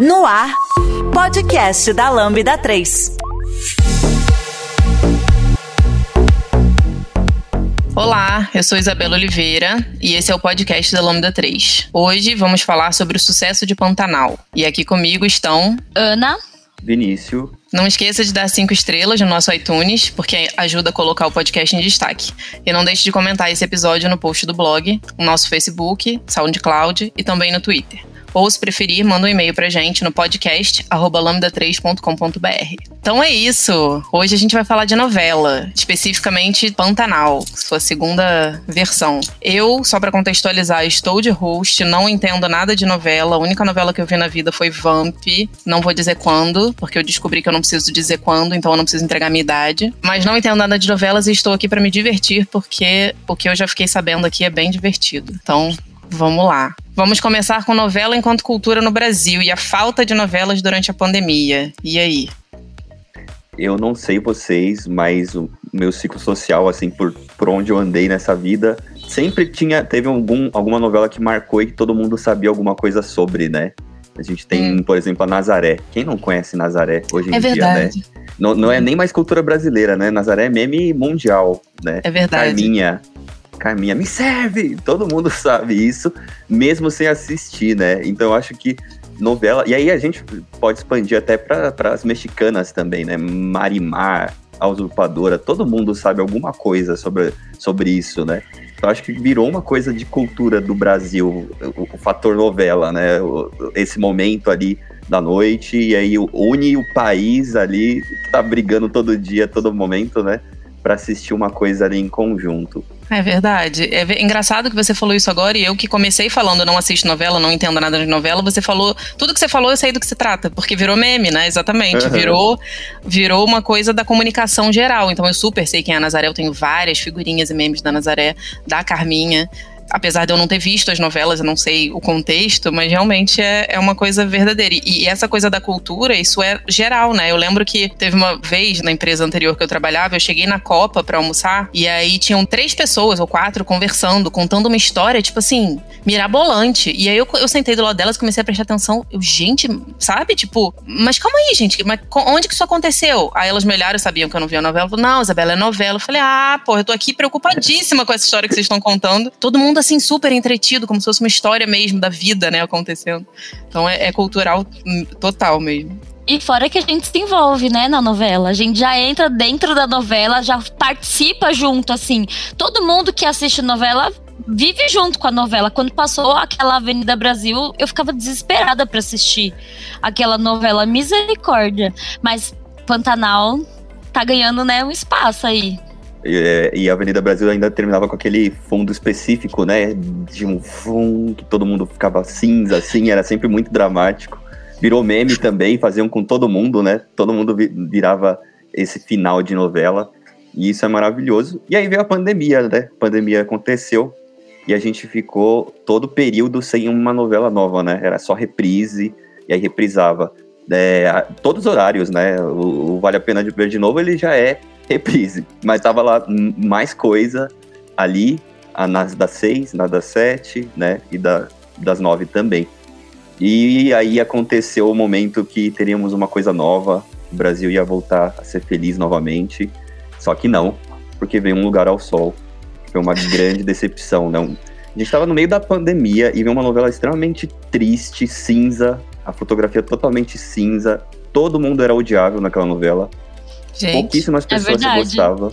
No ar, podcast da Lambda 3. Olá, eu sou Isabela Oliveira e esse é o podcast da Lambda 3. Hoje vamos falar sobre o sucesso de Pantanal. E aqui comigo estão Ana, Vinícius. Não esqueça de dar cinco estrelas no nosso iTunes, porque ajuda a colocar o podcast em destaque. E não deixe de comentar esse episódio no post do blog, no nosso Facebook, SoundCloud e também no Twitter ou se preferir, manda um e-mail pra gente no podcast lambda3.com.br. Então é isso. Hoje a gente vai falar de novela, especificamente Pantanal, sua segunda versão. Eu, só para contextualizar, estou de host, não entendo nada de novela. A única novela que eu vi na vida foi Vamp. Não vou dizer quando, porque eu descobri que eu não preciso dizer quando, então eu não preciso entregar minha idade. Mas não entendo nada de novelas e estou aqui para me divertir, porque o que eu já fiquei sabendo aqui é bem divertido. Então, vamos lá. Vamos começar com novela enquanto cultura no Brasil e a falta de novelas durante a pandemia. E aí? Eu não sei vocês, mas o meu ciclo social, assim, por, por onde eu andei nessa vida, sempre tinha, teve algum, alguma novela que marcou e que todo mundo sabia alguma coisa sobre, né? A gente tem, hum. por exemplo, a Nazaré. Quem não conhece Nazaré hoje em é dia, verdade. né? Não, não é nem mais cultura brasileira, né? Nazaré é meme mundial, né? É verdade. Carminha, Carminha, me serve! Todo mundo sabe isso, mesmo sem assistir, né? Então eu acho que novela. E aí a gente pode expandir até para as mexicanas também, né? Marimar, a usurpadora, todo mundo sabe alguma coisa sobre, sobre isso, né? Então acho que virou uma coisa de cultura do Brasil, o, o fator novela, né? O, esse momento ali da noite, e aí une o país ali, tá brigando todo dia, todo momento, né? Para assistir uma coisa ali em conjunto. É verdade. É engraçado que você falou isso agora e eu que comecei falando não assisto novela, não entendo nada de novela, você falou, tudo que você falou eu sei do que se trata, porque virou meme, né? Exatamente. Uhum. Virou virou uma coisa da comunicação geral. Então eu super sei quem é a Nazaré, eu tenho várias figurinhas e memes da Nazaré, da Carminha apesar de eu não ter visto as novelas, eu não sei o contexto, mas realmente é, é uma coisa verdadeira. E, e, essa coisa da cultura, isso é geral, né? Eu lembro que teve uma vez na empresa anterior que eu trabalhava, eu cheguei na Copa para almoçar e aí tinham três pessoas ou quatro conversando, contando uma história, tipo assim, mirabolante. E aí eu, eu sentei do lado delas, comecei a prestar atenção. Eu, gente, sabe? Tipo, mas calma aí, gente, mas onde que isso aconteceu? Aí elas me olharam, sabiam que eu não via a novela. Falaram, não, Isabela, é novela. Eu falei, ah, pô, eu tô aqui preocupadíssima com essa história que vocês estão contando. Todo mundo assim, super entretido, como se fosse uma história mesmo da vida, né, acontecendo. Então é, é cultural total mesmo. E fora que a gente se envolve, né, na novela. A gente já entra dentro da novela, já participa junto, assim. Todo mundo que assiste novela vive junto com a novela. Quando passou aquela Avenida Brasil, eu ficava desesperada para assistir aquela novela Misericórdia. Mas Pantanal tá ganhando, né, um espaço aí. É, e a Avenida Brasil ainda terminava com aquele fundo específico, né? De um fundo que todo mundo ficava cinza, assim, era sempre muito dramático. Virou meme também, faziam com todo mundo, né? Todo mundo virava esse final de novela. E isso é maravilhoso. E aí veio a pandemia, né? A pandemia aconteceu e a gente ficou todo período sem uma novela nova, né? Era só reprise, e aí reprisava. É, todos os horários, né? O, o Vale a Pena de Ver de Novo, ele já é reprise. Mas tava lá mais coisa ali, nas das seis, na das sete, né? E da, das nove também. E aí aconteceu o momento que teríamos uma coisa nova, o Brasil ia voltar a ser feliz novamente. Só que não, porque veio um lugar ao sol. Foi uma grande decepção, não. A gente estava no meio da pandemia e veio uma novela extremamente triste, cinza, a fotografia totalmente cinza. Todo mundo era odiável naquela novela. Gente, Pouquíssimas é pessoas é gostavam.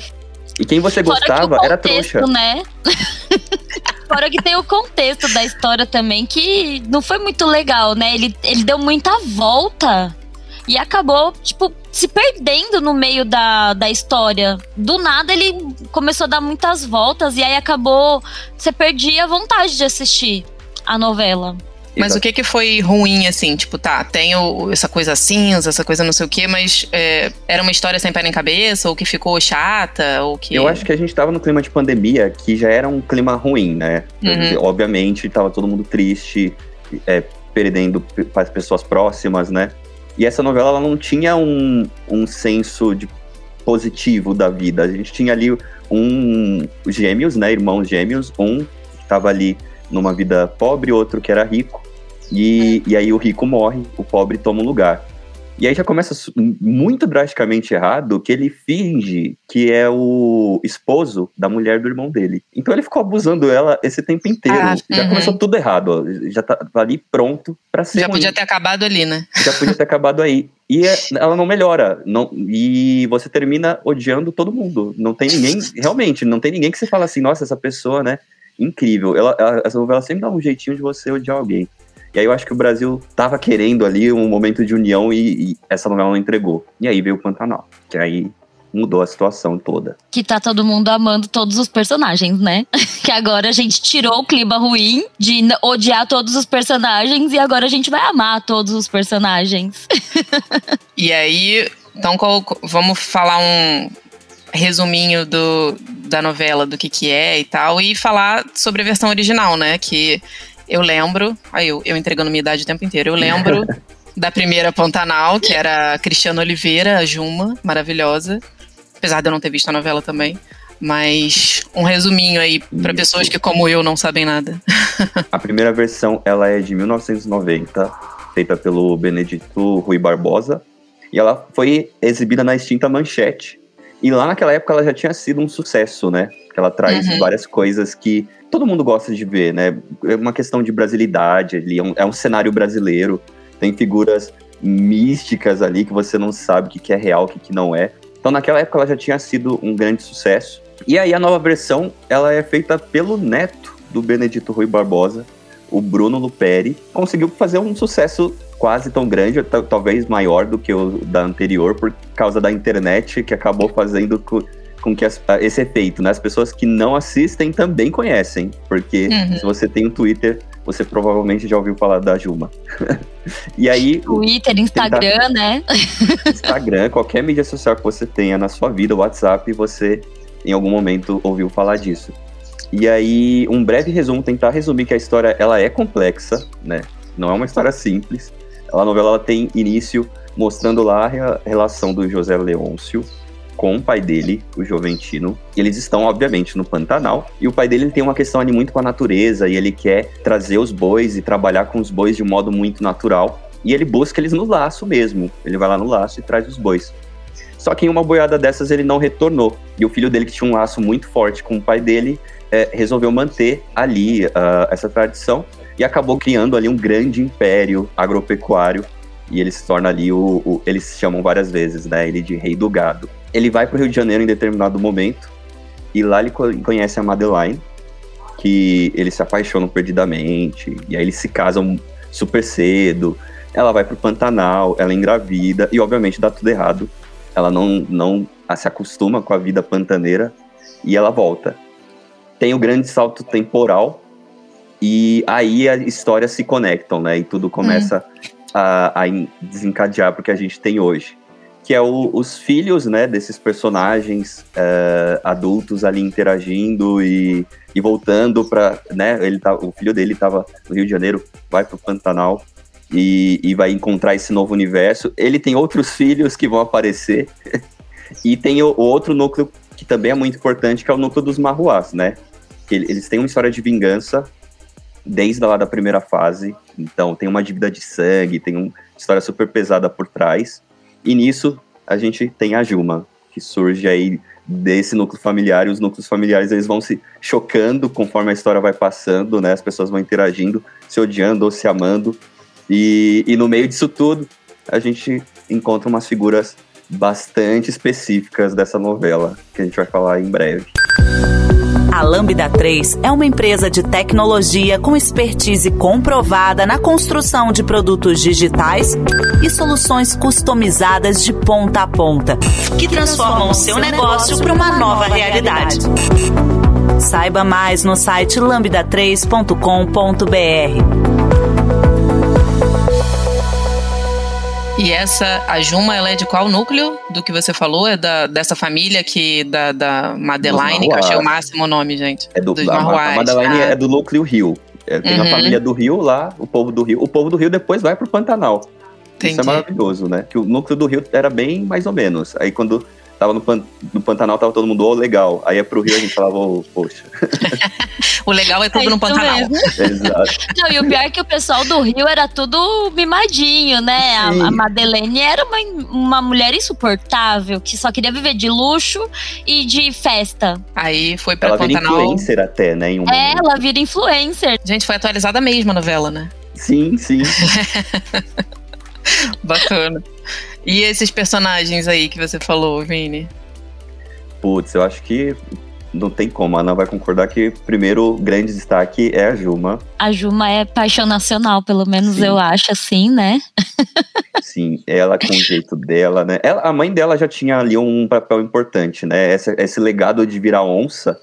E quem você gostava contexto, era trouxa. Né? Fora que tem o contexto da história também, que não foi muito legal, né? Ele, ele deu muita volta e acabou, tipo, se perdendo no meio da, da história. Do nada ele começou a dar muitas voltas e aí acabou. Você perdia a vontade de assistir a novela. Mas o que que foi ruim, assim? Tipo, tá, tem o, essa coisa cinza, essa coisa não sei o quê, mas é, era uma história sem pé nem cabeça, ou que ficou chata, ou que... Eu acho que a gente tava no clima de pandemia, que já era um clima ruim, né? Uhum. Obviamente, tava todo mundo triste, é, perdendo as pessoas próximas, né? E essa novela, ela não tinha um, um senso de positivo da vida. A gente tinha ali um gêmeos, né? Irmãos gêmeos, um que tava ali numa vida pobre, outro que era rico. E, e aí o rico morre, o pobre toma um lugar. E aí já começa muito drasticamente errado que ele finge que é o esposo da mulher do irmão dele. Então ele ficou abusando ela esse tempo inteiro. Ah, já uhum. começou tudo errado, ó. já tá ali pronto para ser. Já ruim. podia ter acabado ali, né? Já podia ter acabado aí. E é, ela não melhora. Não, e você termina odiando todo mundo. Não tem ninguém, realmente, não tem ninguém que você fala assim, nossa, essa pessoa, né? Incrível. Ela, ela, essa novela sempre dá um jeitinho de você odiar alguém. E aí eu acho que o Brasil tava querendo ali um momento de união e, e essa novela não entregou. E aí veio o Pantanal, que aí mudou a situação toda. Que tá todo mundo amando todos os personagens, né? que agora a gente tirou o clima ruim de odiar todos os personagens e agora a gente vai amar todos os personagens. e aí, então vamos falar um resuminho do, da novela, do que que é e tal, e falar sobre a versão original, né? Que eu lembro, aí eu, eu entregando minha idade o tempo inteiro, eu lembro da primeira Pantanal, que era a Cristiana Oliveira, a Juma, maravilhosa. Apesar de eu não ter visto a novela também. Mas um resuminho aí para pessoas que, como eu, não sabem nada. a primeira versão ela é de 1990, feita pelo Benedito Rui Barbosa. E ela foi exibida na extinta Manchete. E lá naquela época ela já tinha sido um sucesso, né? Ela traz uhum. várias coisas que todo mundo gosta de ver, né? É uma questão de brasilidade ali, é um, é um cenário brasileiro, tem figuras místicas ali que você não sabe o que, que é real, o que, que não é. Então naquela época ela já tinha sido um grande sucesso. E aí a nova versão, ela é feita pelo neto do Benedito Rui Barbosa, o Bruno Luperi, conseguiu fazer um sucesso quase tão grande, talvez maior do que o da anterior, por causa da internet, que acabou fazendo com que as, esse efeito, né? As pessoas que não assistem também conhecem, porque uhum. se você tem um Twitter, você provavelmente já ouviu falar da Juma. e aí. Twitter, Instagram, né? Instagram, qualquer mídia social que você tenha na sua vida, WhatsApp, você em algum momento ouviu falar disso. E aí, um breve resumo, tentar resumir que a história ela é complexa, né? Não é uma história simples. A novela ela tem início mostrando lá a relação do José Leôncio com o pai dele, o Joventino. Eles estão, obviamente, no Pantanal. E o pai dele tem uma questão ali muito com a natureza. E ele quer trazer os bois e trabalhar com os bois de um modo muito natural. E ele busca eles no laço mesmo. Ele vai lá no laço e traz os bois. Só que em uma boiada dessas ele não retornou. E o filho dele, que tinha um laço muito forte com o pai dele, é, resolveu manter ali uh, essa tradição e acabou criando ali um grande império agropecuário. E ele se torna ali o, o Eles chamam várias vezes, né? Ele de rei do gado. Ele vai para o Rio de Janeiro em determinado momento e lá ele conhece a Madeline, que eles se apaixonam perdidamente e aí eles se casam super cedo. Ela vai pro Pantanal, ela engravida e obviamente dá tudo errado. Ela não não se acostuma com a vida pantaneira e ela volta. Tem o grande salto temporal e aí a história se conectam, né? E tudo começa hum. a, a desencadear porque a gente tem hoje que é o, os filhos, né, desses personagens uh, adultos ali interagindo e, e voltando para, né, ele tá, o filho dele estava no Rio de Janeiro, vai pro Pantanal e, e vai encontrar esse novo universo. Ele tem outros filhos que vão aparecer e tem o, o, outro núcleo que também é muito importante, que é o núcleo dos Marruás, né? Eles têm uma história de vingança desde lá da primeira fase, então tem uma dívida de sangue, tem uma história super pesada por trás. E nisso a gente tem a Juma, que surge aí desse núcleo familiar, e os núcleos familiares eles vão se chocando conforme a história vai passando, né? As pessoas vão interagindo, se odiando ou se amando. E, e no meio disso tudo, a gente encontra umas figuras bastante específicas dessa novela, que a gente vai falar em breve. A Lambda 3 é uma empresa de tecnologia com expertise comprovada na construção de produtos digitais e soluções customizadas de ponta a ponta, que transformam o seu negócio para uma nova realidade. Saiba mais no site lambda3.com.br. E essa, a Juma, ela é de qual núcleo do que você falou? É da, dessa família que, da, da Madeline, que eu achei o máximo o nome, gente. É do, dos a, a Madeline ah. é do núcleo Rio. É, tem uhum. a família do Rio lá, o povo do Rio. O povo do Rio depois vai pro Pantanal. Entendi. Isso é maravilhoso, né? Que o núcleo do Rio era bem mais ou menos. Aí quando tava no, pan, no Pantanal, tava todo mundo, ô, oh, legal. Aí é pro Rio a gente falava, ô, oh, poxa. o legal é tudo é no Pantanal. Exato. Não, e o pior é que o pessoal do Rio era tudo mimadinho, né? A, a, Madeleine era uma, uma mulher insuportável, que só queria viver de luxo e de festa. Aí foi pra ela Pantanal. Ela vira influencer até, né? Em um é, ela vira influencer. Gente, foi atualizada mesmo a novela, né? Sim, sim. Bacana. E esses personagens aí que você falou, Vini? Putz, eu acho que não tem como. A Ana vai concordar que primeiro grande destaque é a Juma. A Juma é paixão nacional, pelo menos Sim. eu acho assim, né? Sim, ela com o jeito dela, né? Ela, a mãe dela já tinha ali um papel importante, né? Esse, esse legado de virar onça,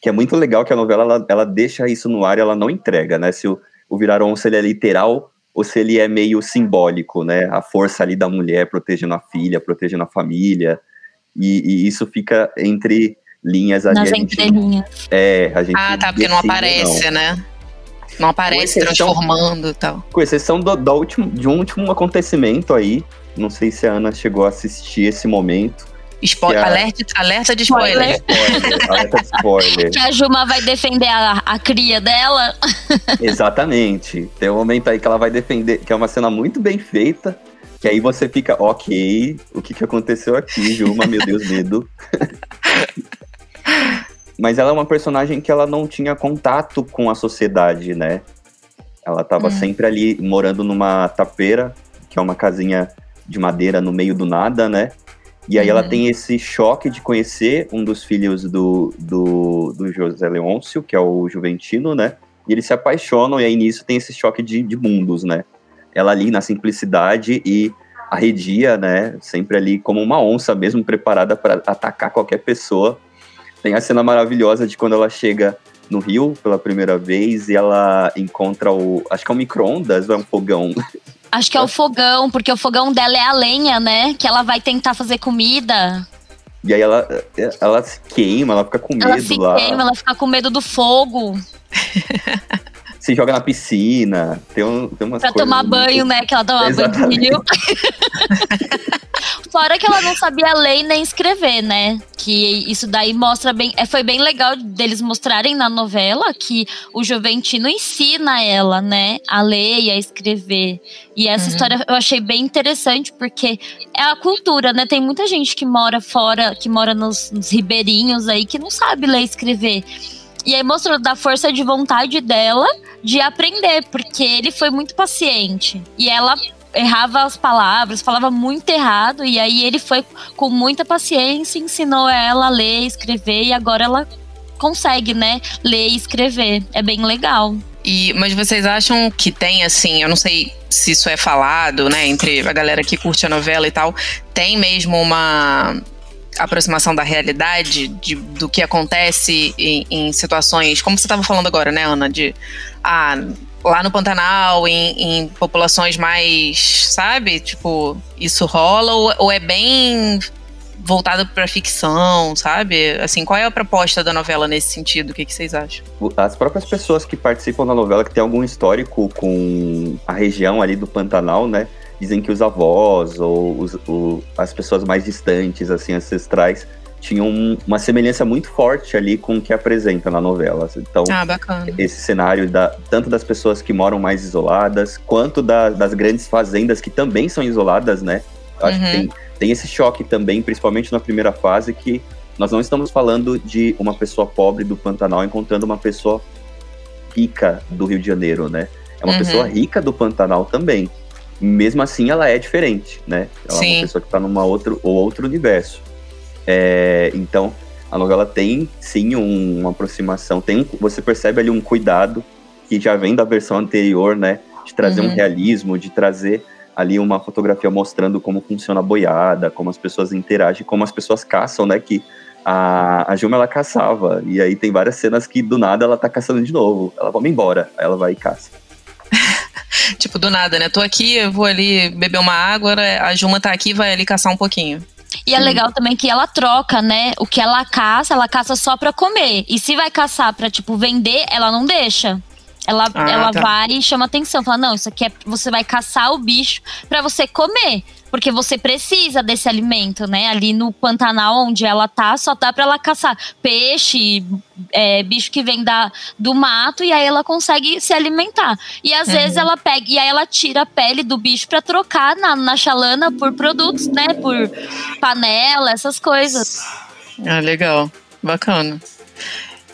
que é muito legal que a novela ela, ela deixa isso no ar e ela não entrega, né? Se o, o virar onça ele é literal ou se ele é meio simbólico, né? A força ali da mulher protegendo a filha, protegendo a família. E, e isso fica entre linhas ali. Nas entrelinhas. É, a gente. Ah, tá, porque não aparece, não. né? Não aparece exceção, transformando e tal. Com exceção do, do último, de um último acontecimento aí. Não sei se a Ana chegou a assistir esse momento Spo a... alerta, alerta de spoiler. spoiler. alerta de spoiler. Que a Juma vai defender a, a cria dela. Exatamente. Tem um momento aí que ela vai defender, que é uma cena muito bem feita. Que aí você fica, ok, o que, que aconteceu aqui, Juma? Meu Deus, medo. Mas ela é uma personagem que ela não tinha contato com a sociedade, né? Ela estava hum. sempre ali morando numa tapeira, que é uma casinha de madeira no meio do nada, né? E aí uhum. ela tem esse choque de conhecer um dos filhos do, do, do José Leôncio, que é o Juventino, né? E eles se apaixonam, e aí nisso tem esse choque de, de mundos, né? Ela ali na simplicidade e arredia, né? Sempre ali como uma onça mesmo, preparada para atacar qualquer pessoa. Tem a cena maravilhosa de quando ela chega no Rio pela primeira vez e ela encontra o. Acho que é um micro-ondas ou é um fogão? Acho que é o fogão, porque o fogão dela é a lenha, né? Que ela vai tentar fazer comida. E aí ela, ela se queima, ela fica com medo ela se lá. queima, ela fica com medo do fogo. se joga na piscina. Tem, um, tem umas pra tomar muito... banho, né? Que ela toma banho de rio. Fora que ela não sabia ler nem escrever, né? Que isso daí mostra bem. É, foi bem legal deles mostrarem na novela que o Juventino ensina ela, né? A ler e a escrever. E essa uhum. história eu achei bem interessante, porque é a cultura, né? Tem muita gente que mora fora, que mora nos, nos ribeirinhos aí, que não sabe ler e escrever. E aí mostrou da força de vontade dela de aprender, porque ele foi muito paciente. E ela errava as palavras, falava muito errado, e aí ele foi com muita paciência, ensinou ela a ler, escrever, e agora ela consegue, né, ler e escrever. É bem legal. E, mas vocês acham que tem, assim, eu não sei se isso é falado, né, entre a galera que curte a novela e tal, tem mesmo uma aproximação da realidade, de, do que acontece em, em situações, como você estava falando agora, né, Ana, de ah, lá no Pantanal, em, em populações mais, sabe? Tipo, isso rola ou, ou é bem voltado para ficção, sabe? Assim, qual é a proposta da novela nesse sentido? O que, que, vocês acham? As próprias pessoas que participam da novela, que tem algum histórico com a região ali do Pantanal, né? Dizem que os avós ou os, o, as pessoas mais distantes, assim, ancestrais, tinham uma semelhança muito forte ali com o que apresenta na novela. Então, ah, esse cenário da, tanto das pessoas que moram mais isoladas, quanto da, das grandes fazendas que também são isoladas, né? Acho uhum. que tem, tem esse choque também, principalmente na primeira fase, que nós não estamos falando de uma pessoa pobre do Pantanal encontrando uma pessoa rica do Rio de Janeiro, né? É uma uhum. pessoa rica do Pantanal também. Mesmo assim, ela é diferente, né? Ela Sim. é uma pessoa que está num outro ou outro universo. É, então, a novela tem sim um, uma aproximação, tem você percebe ali um cuidado que já vem da versão anterior, né? De trazer uhum. um realismo, de trazer ali uma fotografia mostrando como funciona a boiada, como as pessoas interagem, como as pessoas caçam, né? Que a, a Juma ela caçava, e aí tem várias cenas que do nada ela tá caçando de novo. Ela vamos embora, aí ela vai e caça. tipo, do nada, né? Tô aqui, eu vou ali beber uma água, a Juma tá aqui, vai ali caçar um pouquinho. E é legal também que ela troca, né? O que ela caça, ela caça só pra comer. E se vai caçar pra, tipo, vender, ela não deixa. Ela, Ah, ela tá. vai e chama atenção. Fala, não, isso aqui é. Você vai caçar o bicho pra você comer. Porque você precisa desse alimento, né? Ali no Pantanal, onde ela tá, só dá pra ela caçar peixe, é, bicho que vem da, do mato, e aí ela consegue se alimentar. E às vezes ela pega, e aí ela tira a pele do bicho pra trocar na, na chalana por produtos, né? Por panela, essas coisas. Ah, legal. Bacana.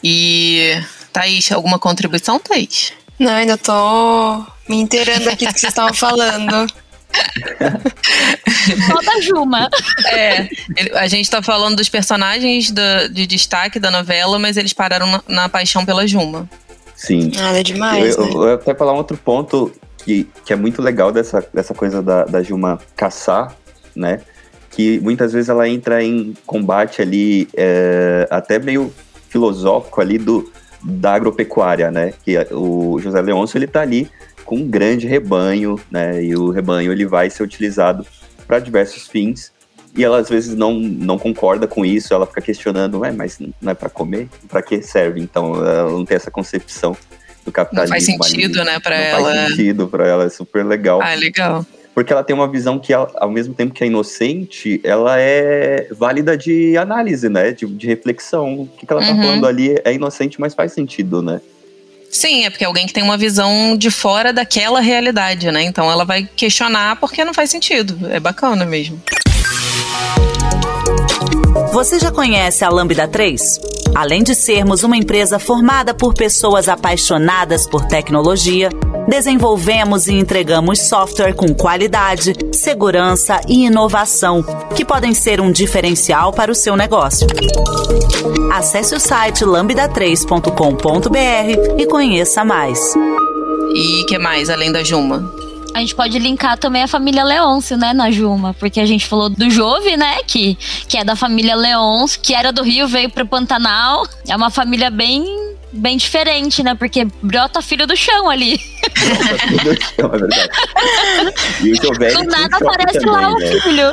E. Thaís, alguma contribuição, Thaís? Não, ainda tô me inteirando aqui do que vocês estavam falando. Só da Juma. É, ele- a gente tá falando dos personagens da- de destaque da novela, mas eles pararam na, na paixão pela Juma. Sim. Nada Eu, demais, eu né? vou até falar um outro ponto que, que é muito legal dessa, dessa coisa da, da Gilma caçar, né? Que muitas vezes ela entra em combate ali, é, até meio filosófico ali do, da agropecuária, né? Que a- o José Leôncio, ele tá ali com um grande rebanho, né? E o rebanho, ele vai ser utilizado para diversos fins. E ela às vezes não, não concorda com isso, ela fica questionando, Ué, mas não é para comer? Para que serve? Então, ela não tem essa concepção do Não capitalismo. faz sentido, ali. né, não ela. Faz sentido pra ela, é super legal. Ah, legal. Porque ela tem uma visão que, ao mesmo tempo que é inocente, ela é válida de análise, né? De, de reflexão. O que, que ela tá Uhum. falando ali é inocente, mas faz sentido, né? Sim, é porque é alguém que tem uma visão de fora daquela realidade, né? Então ela vai questionar porque não faz sentido. É bacana mesmo. Você já conhece a Lambda 3? Além de sermos uma empresa formada por pessoas apaixonadas por tecnologia, desenvolvemos e entregamos software com qualidade, segurança e inovação, que podem ser um diferencial para o seu negócio. Acesse o site lambda3.com.br e conheça mais. E que mais, além da Juma? A gente pode linkar também a família Leôncio, né, na Juma, porque a gente falou do Jove, né, que, que é da família Leôncio, que era do Rio, veio pro Pantanal. É uma família bem bem diferente, né, porque brota filho do chão ali. é verdade. E o Jovelli Do nada aparece lá o também, né? filho.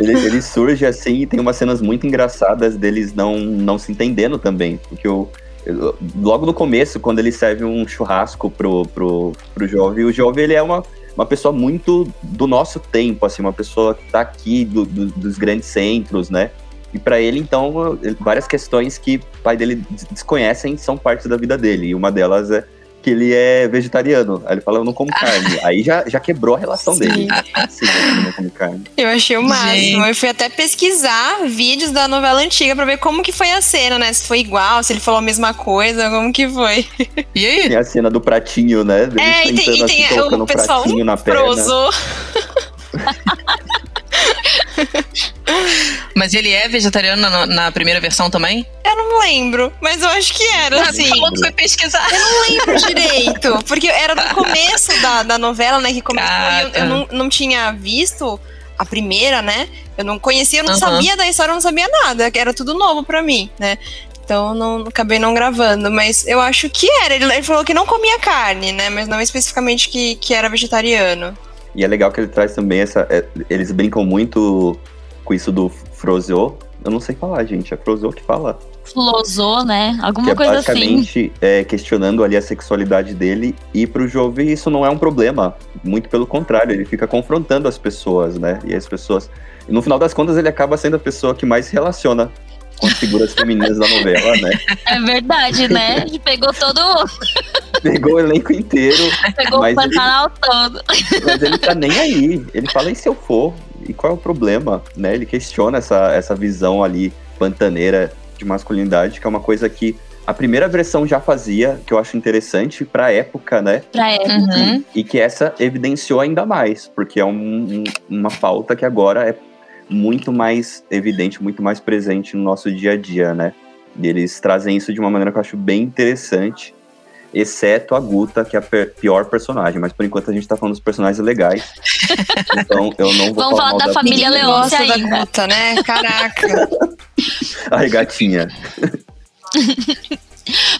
ele, ele surge assim e tem umas cenas muito engraçadas deles não, não se entendendo também. Porque o, eu- logo no começo, quando ele serve um churrasco pro, pro, pro jovem, o jovem ele é uma, uma pessoa muito do nosso tempo, assim, uma pessoa que tá aqui do- do- dos grandes centros, né? E pra ele, então, várias questões que o pai dele des- desconhecem são parte da vida dele. E uma delas é que ele é vegetariano. Aí ele fala, eu não como carne. Aí já, já quebrou a relação Sim. dele. Assim, eu não como carne. Eu achei o máximo. Gente. Eu fui até pesquisar vídeos da novela antiga pra ver como que foi a cena, né? Se foi igual, se ele falou a mesma coisa, como que foi. E aí? Tem a cena do pratinho, né? Dele É, e tem, e tem assim, o pessoal pratinho na perna. Mas ele é vegetariano na, na primeira versão também? Eu não lembro, mas eu acho que era, assim. Falou que foi pesquisar. não lembro direito. Porque era no começo da, da novela, né? Que começou. eu, eu não, não tinha visto a primeira, né? Eu não conhecia, eu não Aham. sabia da história, eu não sabia nada. Era tudo novo pra mim, né? Então eu não acabei não gravando, mas eu acho que era. Ele, ele falou que não comia carne, né? Mas não especificamente que, que era vegetariano. E é legal que ele traz também essa. é, eles brincam muito com isso do Frozô. Eu não sei falar, gente. É Frozô que fala. Flosou, né? Que Alguma é coisa assim. basicamente é, questionando ali a sexualidade dele. E pro Jove isso não é um problema. Muito pelo contrário, ele fica confrontando as pessoas, né? E as pessoas. E no final das contas, ele acaba sendo a pessoa que mais se relaciona com as figuras femininas da novela, né? É verdade, né? Pegou todo. Pegou o elenco inteiro. Pegou o ele- Pantanal todo. Mas ele tá nem aí. Ele fala, e se eu for? E qual é o problema? Né? Ele questiona essa, essa visão ali pantaneira de masculinidade, que é uma coisa que a primeira versão já fazia, que eu acho interessante pra época, né? Pra ela. Uhum. E que essa evidenciou ainda mais, porque é um- um- uma falta que agora é muito mais evidente, muito mais presente no nosso dia a dia, né? E eles trazem isso de uma maneira que eu acho bem interessante, exceto a Guta, que é a pior personagem. Mas por enquanto a gente tá falando dos personagens legais. então eu não vou Vamos falar mal da família Ninguém Leôncio gosta da. Guta, né? Caraca. Ai, gatinha.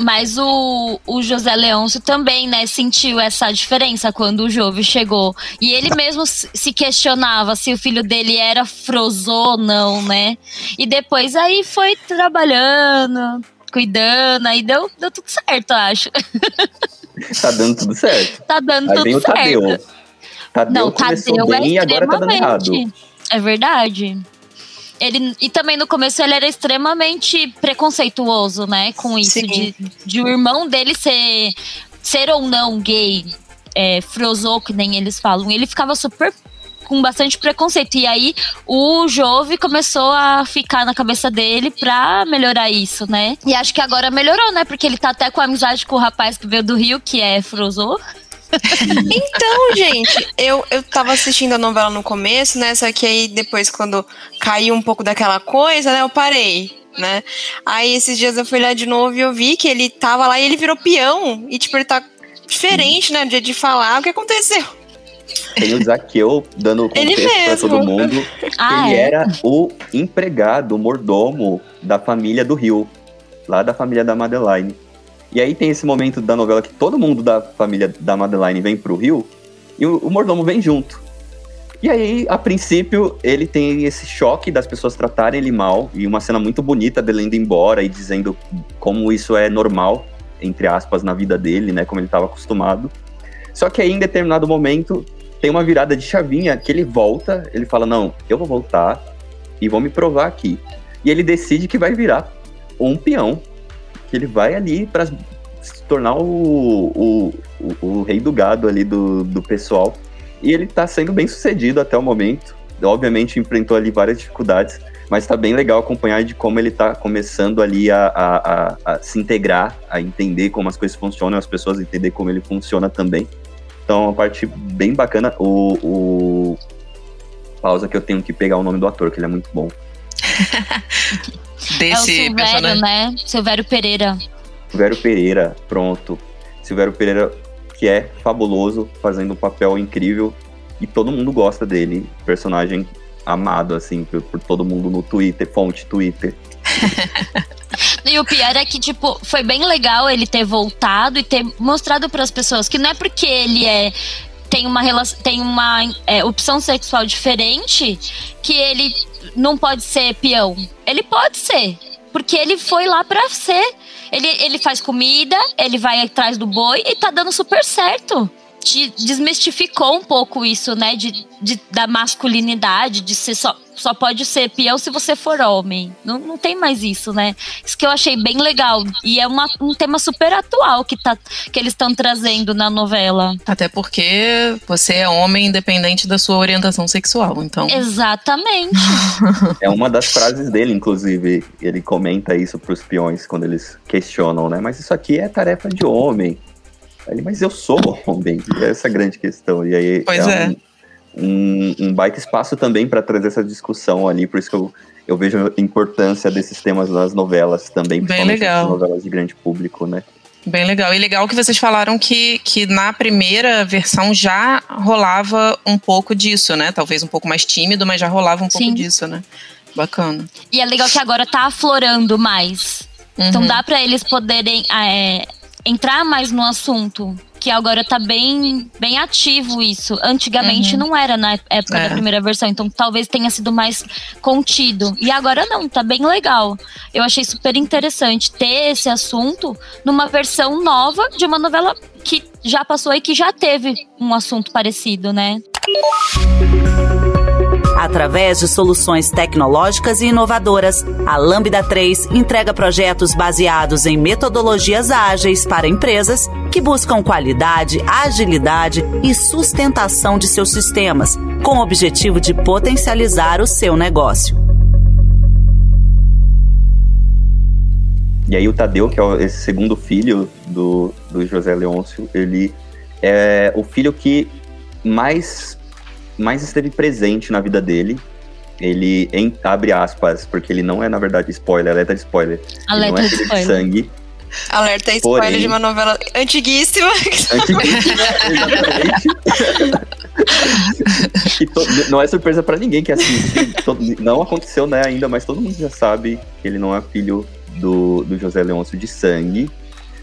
Mas o, o José Leôncio também, né, sentiu essa diferença quando o Jove chegou. E ele mesmo se questionava se o filho dele era frozô ou não, né? E depois aí foi trabalhando, cuidando, aí deu, deu tudo certo, eu acho. Tá dando tudo certo. tá dando Aí tudo vem o certo. Tadeu. Tadeu Não, começou Tadeu bem é e agora tá dando errado. extremamente. É verdade. Ele, e também no começo ele era extremamente preconceituoso, né? Com isso, Sim. de, de o irmão dele ser, ser ou não gay, é, frosou, que nem eles falam. Ele ficava super com bastante preconceito. E aí o Jove começou a ficar na cabeça dele pra melhorar isso, né? E acho que agora melhorou, né? Porque ele tá até com amizade com o rapaz que veio do Rio, que é Frosou. Então, gente, eu, eu tava assistindo a novela no começo, né? Só que aí depois, quando caiu um pouco daquela coisa, né? Eu parei, né? Aí esses dias eu fui lá de novo e eu vi que ele tava lá e ele virou peão. E, tipo, ele tá diferente, né? De, de falar. O que aconteceu? Tem o Zaqueu dando Ele contexto pra todo mundo. Ah, ele é? era o empregado, o mordomo da família do Rio, lá da família da Madeline. E aí tem esse momento da novela que todo mundo da família da Madeline vem pro Rio e o, o mordomo vem junto. E aí, a princípio, ele tem esse choque das pessoas tratarem ele mal e uma cena muito bonita dele indo embora e dizendo como isso é normal, entre aspas, na vida dele, né? Como ele estava acostumado. Só que aí, em determinado momento, tem uma virada de chavinha que ele volta, ele fala: Não, eu vou voltar e vou me provar aqui. E ele decide que vai virar um peão, que ele vai ali para se tornar o, o, o, o rei do gado ali do, do pessoal. E ele tá sendo bem sucedido até o momento. Obviamente enfrentou ali várias dificuldades, mas tá bem legal acompanhar de como ele tá começando ali a, a, a, a se integrar, a entender como as coisas funcionam, as pessoas entender como ele funciona também. Então, é uma parte bem bacana. O, o... Pausa que eu tenho que pegar o nome do ator, que ele é muito bom. É o Desse Silvério, personagem. né? Silvério Pereira. Silvério Pereira, pronto. Silvério Pereira, que é fabuloso, fazendo um papel incrível. E todo mundo gosta dele. Personagem amado, assim, por, por todo mundo no Twitter, fonte Twitter. E o pior é que, tipo, foi bem legal ele ter voltado e ter mostrado para as pessoas que não é porque ele é tem uma relação, tem uma é, opção sexual diferente que ele não pode ser peão. Ele pode ser, porque ele foi lá pra ser. Ele, ele faz comida, ele vai atrás do boi e tá dando super certo. Te desmistificou um pouco isso, né? De, de- da masculinidade, de ser só, só pode ser peão se você for homem. Não, não tem mais isso, né? Isso que eu achei bem legal. E é uma- um tema super atual que, tá, que eles estão trazendo na novela. Até porque você é homem independente da sua orientação sexual. Então, Exatamente. É uma das frases dele, inclusive. Ele comenta isso pros peões quando eles questionam, né? Mas isso aqui é tarefa de homem. Ele, mas eu sou homem. E essa é a grande questão. E aí Pois é. Um, um, um baita espaço também para trazer essa discussão ali. Por isso que eu, eu vejo a importância desses temas nas novelas também. Bem principalmente legal. nas novelas de grande público, né? bem legal. E legal que vocês falaram que, que na primeira versão já rolava um pouco disso, né? Talvez um pouco mais tímido, mas já rolava um Sim. pouco disso, né? Bacana. e é legal que agora tá aflorando mais. Então Uhum. dá pra eles poderem é, entrar mais no assunto. Que agora tá bem, bem ativo isso. Antigamente não era na época Uhum. É. da primeira versão, então talvez tenha sido mais contido. E agora não, tá bem legal. Eu achei super interessante ter esse assunto numa versão nova de uma novela que já passou e que já teve um assunto parecido, né? Através de soluções tecnológicas e inovadoras, a Lambda 3 entrega projetos baseados em metodologias ágeis para empresas que buscam qualidade, agilidade e sustentação de seus sistemas, com o objetivo de potencializar o seu negócio. E aí o Tadeu, que é esse segundo filho do, do José Leôncio, ele é o filho que mais, mais esteve presente na vida dele. Ele, em, abre aspas, porque ele não é, na verdade, spoiler, alerta de spoiler. ele não Alerta é de filho de spoiler. sangue. Alerta spoiler Porém- de uma novela antiguíssima. Antiguíssima, exatamente. To- não é surpresa pra ninguém que. To- não aconteceu né, ainda, mas todo mundo já sabe que ele não é filho do, do José Leôncio de sangue.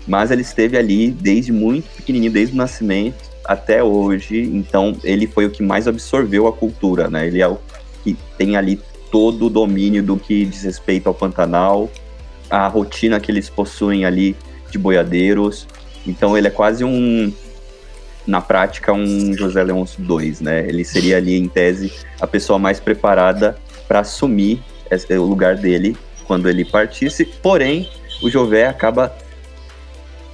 Mas ele esteve ali desde muito pequenininho, desde o nascimento até hoje. Então ele foi o que mais absorveu a cultura, né? Ele é o que tem ali todo o domínio do que diz respeito ao Pantanal a rotina que eles possuem ali de boiadeiros. Então ele é quase um, na prática, um José Leôncio II, né? Ele seria ali, em tese, a pessoa mais preparada para assumir o lugar dele quando ele partisse. Porém, o Jové acaba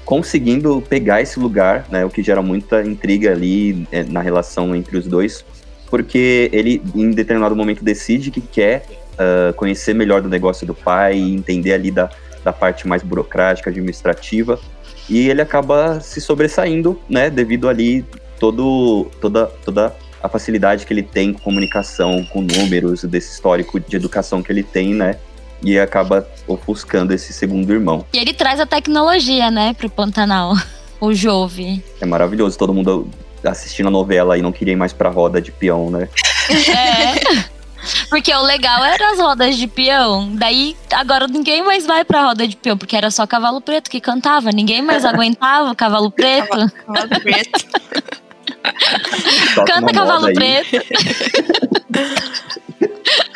conseguindo pegar esse lugar, né? O que gera muita intriga ali é, na relação entre os dois, porque ele, em determinado momento, decide que quer uh, conhecer melhor do negócio do pai, entender ali da, da parte mais burocrática, administrativa, e ele acaba se sobressaindo, né, devido ali todo, toda, toda a facilidade que ele tem com comunicação, com números, desse histórico de educação que ele tem, né, e acaba ofuscando esse segundo irmão. E ele traz a tecnologia, né, pro Pantanal, o Jove. É maravilhoso, todo mundo assistindo a novela e não queria ir mais pra roda de peão, né? É. Porque o legal era as rodas de peão. Daí, agora ninguém mais vai pra roda de peão, porque era só Cavalo Preto que cantava. Ninguém mais aguentava o Cavalo Preto. Cavalo, Preto. Canta Cavalo Preto.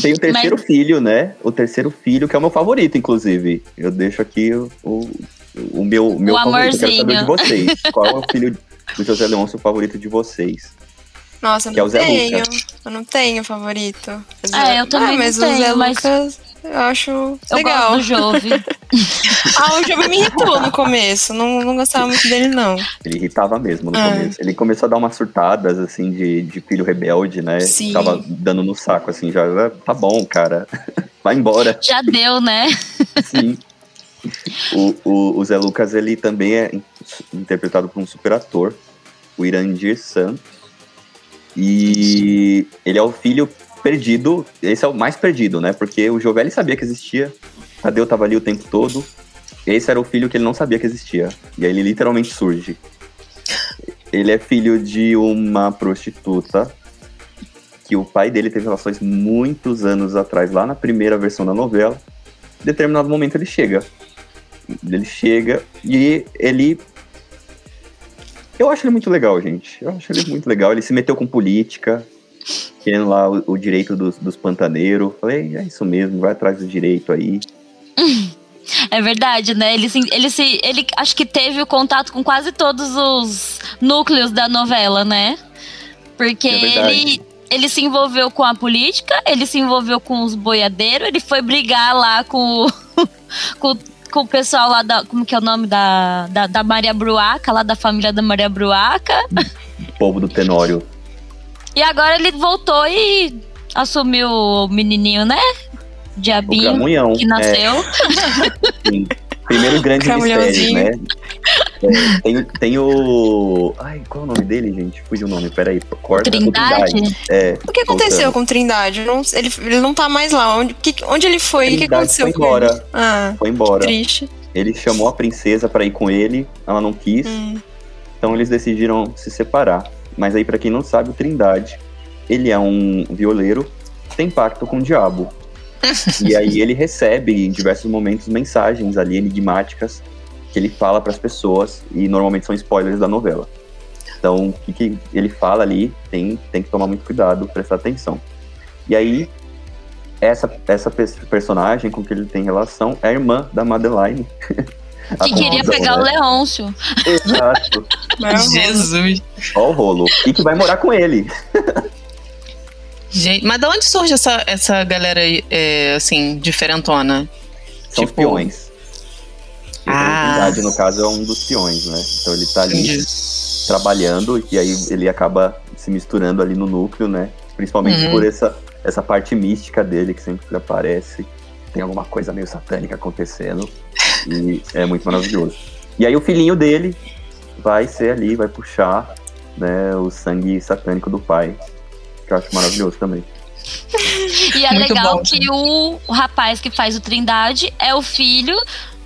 Tem o terceiro Mas... filho, né? O terceiro filho, que é o meu favorito, inclusive. Eu deixo aqui o, o, o meu, meu o favorito. Amorzinho. Eu quero saber de vocês. Qual é o filho do José Leôncio favorito de vocês? Nossa, eu não é tenho. Lucas. Eu não tenho favorito. É, eu também ah, mas não tenho, o Zé mas... Lucas eu acho eu legal. Eu gosto do Jove. ah, o Jove me irritou no começo. Não, não gostava muito dele, não. Ele irritava mesmo no é. começo. Ele começou a dar umas surtadas, assim, de, de filho rebelde, né? Sim. Tava dando no saco, assim, já. Ah, tá bom, cara. Vai embora. Já deu, né? Sim. O, o, o Zé Lucas, ele também é interpretado por um super ator, o Irandir Santos e ele é o filho perdido, esse é o mais perdido, né? Porque o Jovelli sabia que existia, Tadeu tava ali o tempo todo. Esse era o filho que ele não sabia que existia. E aí ele literalmente surge. Ele é filho de uma prostituta que o pai dele teve relações muitos anos atrás, lá na primeira versão da novela. Em determinado momento ele chega. Ele chega e ele eu acho ele muito legal, gente. Eu acho ele muito legal. Ele se meteu com política, querendo lá o, o direito dos, dos pantaneiros. Falei, é isso mesmo, vai atrás do direito aí. É verdade, né? Ele, ele, se, ele acho que teve o contato com quase todos os núcleos da novela, né? Porque é ele, ele se envolveu com a política, ele se envolveu com os boiadeiros, ele foi brigar lá com, com com o pessoal lá da. Como que é o nome da, da, da Maria Bruaca, lá da família da Maria Bruaca. O povo do Tenório. E agora ele voltou e assumiu o menininho, né? Diabinho, que nasceu. É. Sim. Primeiro grande mistério, né? É, tem, tem o. Ai, qual é o nome dele, gente? Fugiu o nome, peraí. Corta Trindade. Trindade. É, o que aconteceu voltando. com Trindade? Não, ele, ele não tá mais lá. Onde, que, onde ele foi? O que aconteceu foi embora. Ah, foi embora. Triste. Ele chamou a princesa para ir com ele, ela não quis. Hum. Então eles decidiram se separar. Mas aí, para quem não sabe, o Trindade, ele é um violeiro, tem pacto com o diabo. e aí ele recebe em diversos momentos mensagens ali enigmáticas que ele fala para as pessoas e normalmente são spoilers da novela. Então, o que, que, ele fala ali tem, tem que tomar muito cuidado, prestar atenção. E aí, essa, essa personagem com que ele tem relação é a irmã da Madeline. que queria pegar né? o Leôncio. Exato. Jesus. Olha o rolo. E que vai morar com ele. Gente, mas de onde surge essa, essa galera, é, assim, diferentona? São tipo... peões. Ah. A no caso, é um dos peões, né? Então ele tá ali Entendi. trabalhando e aí ele acaba se misturando ali no núcleo, né? Principalmente uhum. por essa, essa parte mística dele que sempre aparece. Tem alguma coisa meio satânica acontecendo. E é muito maravilhoso. E aí o filhinho dele vai ser ali, vai puxar né, o sangue satânico do pai. Que eu acho maravilhoso também. E é Muito legal bom. que o, o rapaz que faz o Trindade é o filho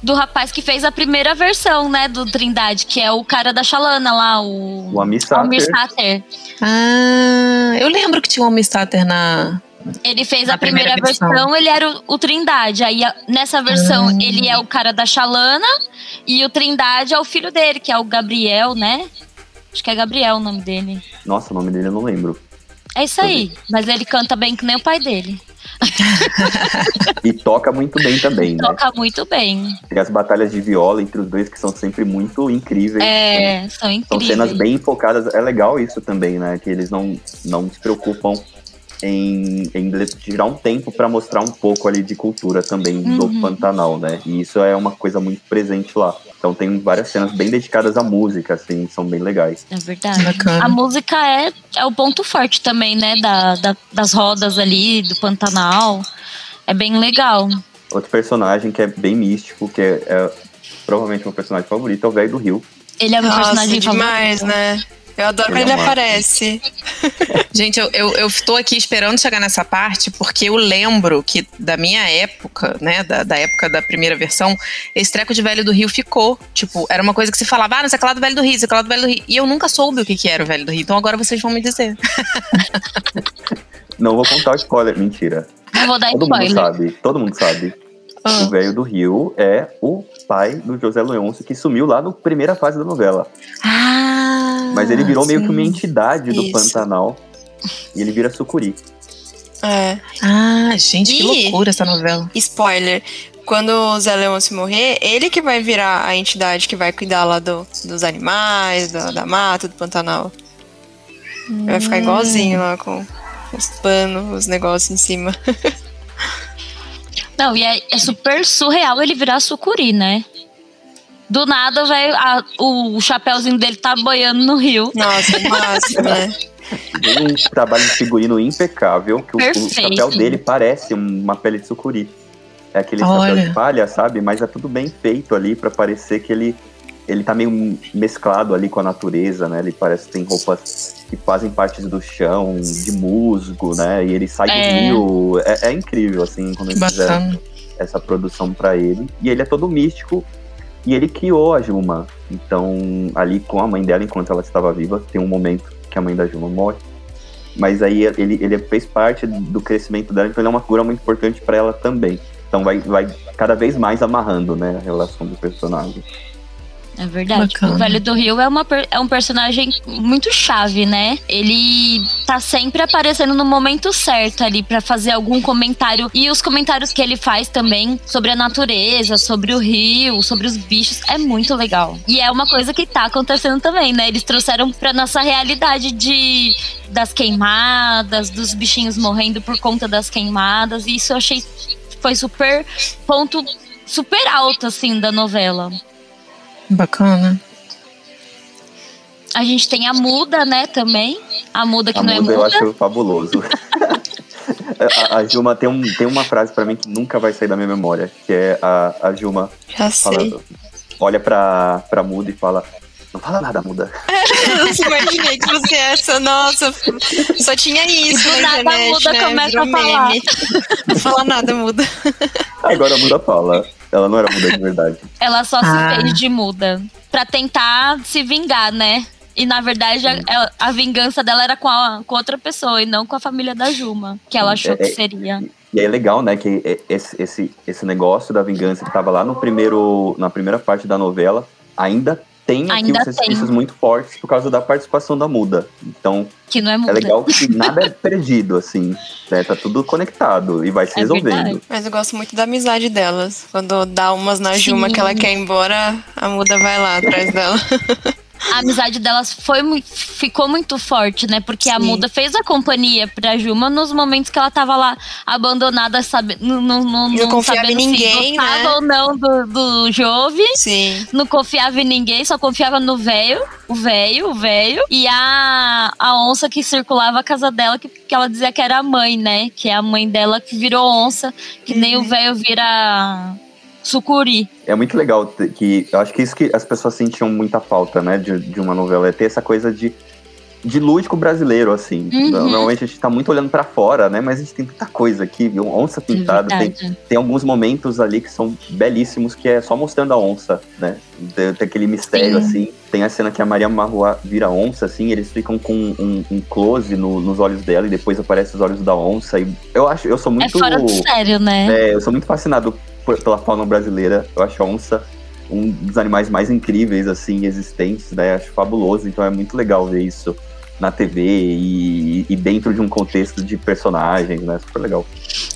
do rapaz que fez a primeira versão, né, do Trindade, que é o cara da Xalana lá, o... O Amir Sater. Ah, eu lembro que tinha um Amir Sater na... Ele fez na a primeira, primeira versão. versão. ele era o, o Trindade. Aí nessa versão ah. ele é o cara da Xalana e o Trindade é o filho dele, que é o Gabriel, né? Acho que é Gabriel o nome dele. Nossa, o nome dele eu não lembro. É isso aí. Mas ele canta bem que nem o pai dele. e toca muito bem também, né? Toca muito bem. Tem as batalhas de viola entre os dois que são sempre muito incríveis. É, né? são incríveis. São cenas bem focadas. É legal isso também, né? Que eles não, não se preocupam em, em tirar um tempo para mostrar um pouco ali de cultura também uhum. do Pantanal, né? E isso é uma coisa muito presente lá. Então tem várias cenas bem dedicadas à música, assim, são bem legais. É verdade. Bacana. A música é, é o ponto forte também, né? Da, da, das rodas ali, do Pantanal. É bem legal. Outro personagem que é bem místico, que é, é provavelmente meu personagem favorito, é o velho do Rio. Ele é meu Nossa, personagem demais, favorito. né? Eu adoro quando ele aparece. Gente, eu, eu, eu tô aqui esperando chegar nessa parte, porque eu lembro que da minha época, né, da, da época da primeira versão, esse treco de Velho do Rio ficou. Tipo, era uma coisa que se falava, ah, não sei lá do Velho do Rio, sei lá do Velho do Rio. E eu nunca soube o que, que era o Velho do Rio. Então agora vocês vão me dizer. não vou contar o spoiler, mentira. Não vou dar todo spoiler. Mundo sabe, todo mundo sabe. Ah. O velho do Rio é o pai do José Leôncio, que sumiu lá na primeira fase da novela. Ah, Mas ele virou sim. meio que uma entidade do Isso. Pantanal. E ele vira sucuri. É. Ah, gente, e, que loucura essa novela. Spoiler. Quando o Zé Leôncio morrer, ele que vai virar a entidade que vai cuidar lá do, dos animais, da, da mata, do Pantanal. Hum. Vai ficar igualzinho lá com os panos, os negócios em cima. Não, e é, é, super surreal ele virar sucuri, né? Do nada, vai o, o chapéuzinho dele tá boiando no rio. Nossa, máximo, né? Tem um trabalho de figurino impecável, que o, o, chapéu dele parece uma pele de sucuri. É aquele Olha. chapéu de palha, sabe? Mas é tudo bem feito ali para parecer que ele ele tá meio mesclado ali com a natureza, né? Ele parece que tem roupas que fazem parte do chão, de musgo, né? E ele sai é. do rio. É, é, incrível, assim, quando eles fizeram essa produção para ele. E ele é todo místico. E ele criou a Juma. Então, ali com a mãe dela, enquanto ela estava viva, tem um momento que a mãe da Juma morre. Mas aí ele, ele fez parte do crescimento dela, então ele é uma figura muito importante para ela também. Então vai, vai cada vez mais amarrando, né, a relação do personagem. É verdade. Bacana. O Velho do Rio é, uma, é um personagem muito chave, né? Ele tá sempre aparecendo no momento certo ali para fazer algum comentário. E os comentários que ele faz também sobre a natureza, sobre o rio, sobre os bichos, é muito legal. E é uma coisa que tá acontecendo também, né? Eles trouxeram pra nossa realidade de das queimadas, dos bichinhos morrendo por conta das queimadas. E isso eu achei foi super ponto super alto assim da novela. Bacana. A gente tem a muda, né, também. A muda que a não muda é muda. Eu acho fabuloso. a, a, Gilma tem, um, tem uma frase para mim que nunca vai sair da minha memória, que é a, a Gilma Já falando, olha pra, pra muda e fala, não fala nada, muda. eu imaginei que fosse essa, nossa, só tinha isso. E do nada internet, muda né? começa a falar. Não fala nada, muda. Agora a muda fala. Ela não era muda de verdade. Ela só ah. se fez de muda. Pra tentar se vingar, né? E na verdade a, a, vingança dela era com, a, com outra pessoa e não com a família da Juma, que ela achou é, que é, seria. E é legal, né, que esse, esse, esse negócio da vingança que tava lá no primeiro, na primeira parte da novela ainda tem aqui Ainda os resquícios muito fortes por causa da participação da muda. Então, que não é, muda. é legal que nada é perdido, assim. Né? Tá tudo conectado e vai se é resolvendo. Verdade. Mas eu gosto muito da amizade delas. Quando dá umas na Juma Sim. que ela quer ir embora, a muda vai lá atrás dela. a amizade delas foi ficou muito forte, né? Porque Sim. a Muda fez a companhia pra Juma nos momentos que ela tava lá abandonada, sabe? Não, não, não, não confiava em ninguém, se né? ou não do, do Jove. Sim. Não confiava em ninguém, só confiava no velho, o velho, o velho. E a, a onça que circulava a casa dela, que, que ela dizia que era a mãe, né? Que é a mãe dela que virou onça, que uhum. nem o velho vira sucuri. É muito legal que eu acho que isso que as pessoas sentiam muita falta, né, de, de uma novela, é ter essa coisa de de lúdico brasileiro, assim. Uhum. Normalmente a gente tá muito olhando para fora, né? Mas a gente tem tanta coisa aqui, viu? Onça pintada. É tem, tem alguns momentos ali que são belíssimos, que é só mostrando a onça, né? Tem, tem aquele mistério, Sim. assim. Tem a cena que a Maria Marroa vira onça, assim, eles ficam com um, um close no, nos olhos dela e depois aparece os olhos da onça. E eu acho, eu sou é muito. É fora do sério, né? É, eu sou muito fascinado pela fauna brasileira. Eu acho a onça um dos animais mais incríveis, assim, existentes, né? Acho fabuloso, então é muito legal ver isso na TV e, e, dentro de um contexto de personagens, né? Super legal.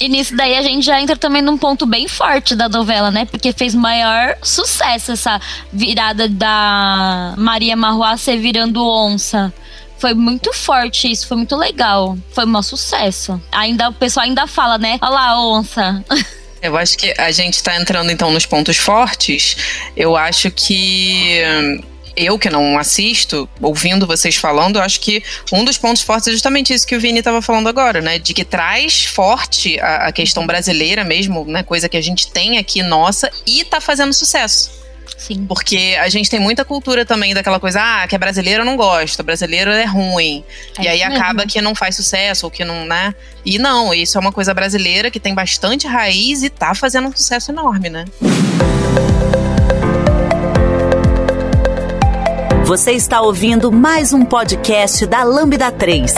E nisso daí a gente já entra também num ponto bem forte da novela, né? Porque fez maior sucesso essa virada da Maria Marroá ser virando onça. Foi muito forte isso, foi muito legal. Foi um sucesso. Ainda o pessoal ainda fala, né? Olha lá, onça. Eu acho que a gente está entrando então nos pontos fortes. Eu acho que eu que não assisto, ouvindo vocês falando, eu acho que um dos pontos fortes é justamente isso que o Vini estava falando agora, né? De que traz forte a, a, questão brasileira mesmo, né? Coisa que a gente tem aqui nossa e tá fazendo sucesso. Sim. Porque a gente tem muita cultura também daquela coisa, ah, que é brasileiro eu não gosto, brasileiro é ruim. É e aí acaba que não faz sucesso, ou que não, né? E não, isso é uma coisa brasileira que tem bastante raiz e tá fazendo um sucesso enorme, né? Você está ouvindo mais um podcast da Lambda 3.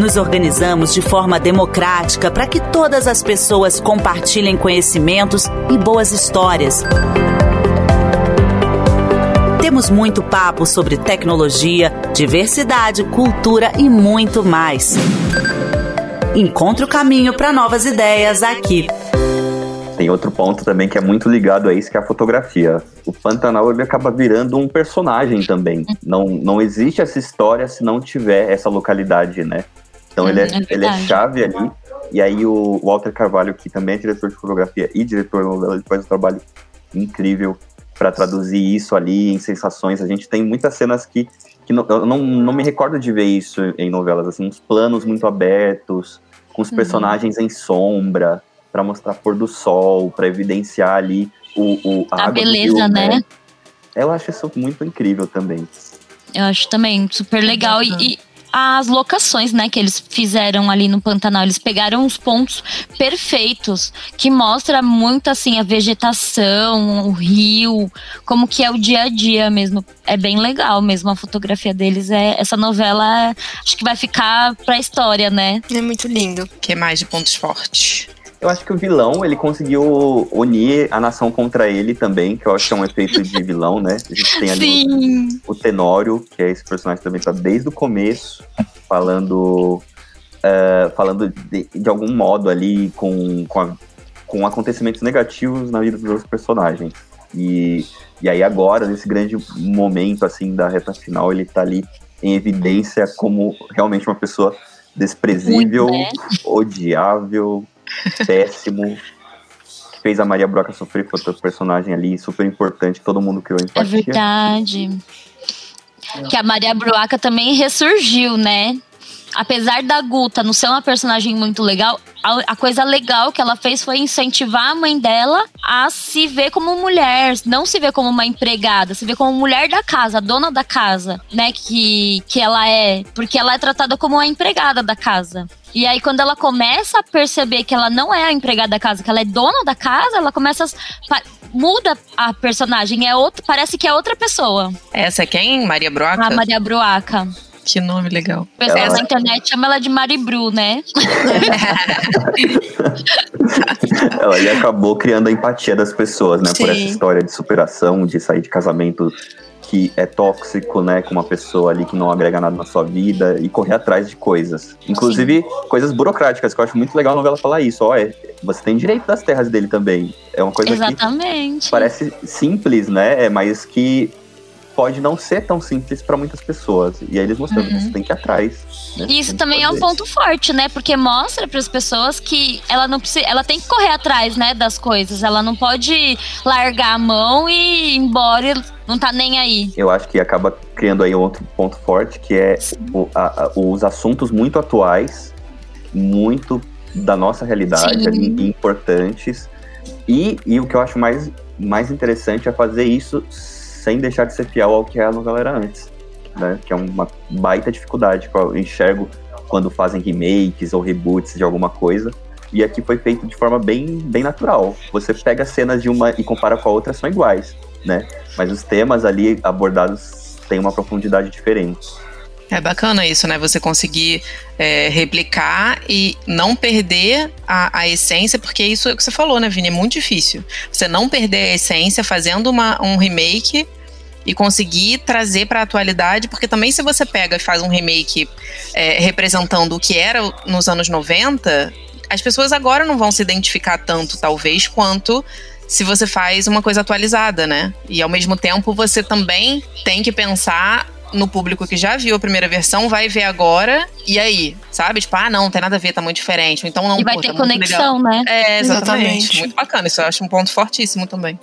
Nos organizamos de forma democrática para que todas as pessoas compartilhem conhecimentos e boas histórias. Temos muito papo sobre tecnologia, diversidade, cultura e muito mais. Encontre o caminho para novas ideias aqui tem outro ponto também que é muito ligado a isso, que é a fotografia. O Pantanal ele acaba virando um personagem também. Não, não existe essa história se não tiver essa localidade, né? Então ele, é, é ele é chave ali. E aí o Walter Carvalho, que também é diretor de fotografia e diretor de novela, ele faz um trabalho incrível para traduzir isso ali em sensações. A gente tem muitas cenas que, que não, eu não, não me recordo de ver isso em novelas, assim, uns planos muito abertos, com os uhum. personagens uhum. em sombra para mostrar pôr do sol, para evidenciar ali o, o a, a beleza, rio, né? né? Eu acho isso muito incrível também. Eu acho também super legal. E, e, as locações, né, que eles fizeram ali no Pantanal, eles pegaram os pontos perfeitos, que mostra muito assim a vegetação, o rio, como que é o dia a dia mesmo. É bem legal mesmo a fotografia deles. É essa novela, acho que vai ficar para a história, né? É muito lindo. Que mais de pontos fortes? Eu acho que o vilão, ele conseguiu unir a nação contra ele também, que eu acho que é um efeito de vilão, né? A gente tem ali o, o, Tenório, que é esse personagem que também tá desde o começo, falando uh, falando de, de, algum modo ali com, com, a, com acontecimentos negativos na vida dos outros personagens. E, e aí agora, nesse grande momento, assim, da reta final, ele tá ali em evidência como realmente uma pessoa desprezível, Muito, né? odiável, péssimo. que fez a Maria Broca sofrer, foi outro personagem ali super importante, todo mundo criou empatia. É verdade. Que a Maria Broca também ressurgiu, né? Apesar da Guta não ser uma personagem muito legal, a, a, coisa legal que ela fez foi incentivar a mãe dela a se ver como mulher, não se ver como uma empregada, se ver como mulher da casa, dona da casa, né? Que, que ela é, porque ela é tratada como uma empregada da casa. E aí, quando ela começa a perceber que ela não é a empregada da casa, que ela é dona da casa, ela começa a muda a personagem, é outro, parece que é outra pessoa. Essa é quem? Maria Broaca? A Maria Broaca. Que nome legal. O pessoal ela... na internet chama ela de Maribru, né? ela acabou criando a empatia das pessoas, né? Sim. Por essa história de superação, de sair de casamento que é tóxico, né, com uma pessoa ali que não agrega nada na sua vida e correr atrás de coisas. Inclusive, Sim. coisas burocráticas, que eu acho muito legal a novela falar isso. Ó, é, você tem direito das terras dele também. É uma coisa Exatamente. que parece simples, né, é, mas que pode não ser tão simples para muitas pessoas. E aí eles mostrando uhum. que você tem que ir atrás. Né? E isso também é um ponto forte, né? Porque mostra para as pessoas que ela não precisa, ela tem que correr atrás, né, das coisas. Ela não pode largar a mão e ir embora e não tá nem aí. Eu acho que acaba criando aí outro ponto forte, que é o, a, a, os assuntos muito atuais, muito da nossa realidade, ali, importantes. E, e o que eu acho mais, mais interessante é fazer isso sem deixar de ser fiel ao que a novela era antes, né? Que é uma baita dificuldade que eu enxergo quando fazem remakes ou reboots de alguma coisa. E aqui foi feito de forma bem, bem natural. Você pega cenas de uma e compara com a outra, são iguais, né? Mas os temas ali abordados têm uma profundidade diferente. É bacana isso, né? Você conseguir é, replicar e não perder a, a, essência, porque isso é o que você falou, né, Vini? É muito difícil. Você não perder a essência fazendo uma, um remake e conseguir trazer para a atualidade, porque também se você pega e faz um remake é, representando o que era nos anos 90, as pessoas agora não vão se identificar tanto, talvez, quanto se você faz uma coisa atualizada, né? E ao mesmo tempo você também tem que pensar no público que já viu a primeira versão, vai ver agora, e aí? Sabe? Tipo, ah, não, não tem nada a ver, tá muito diferente. Então não E vai pô, ter tá conexão, né? É, exatamente. Exatamente. Muito bacana. Isso eu acho um ponto fortíssimo também.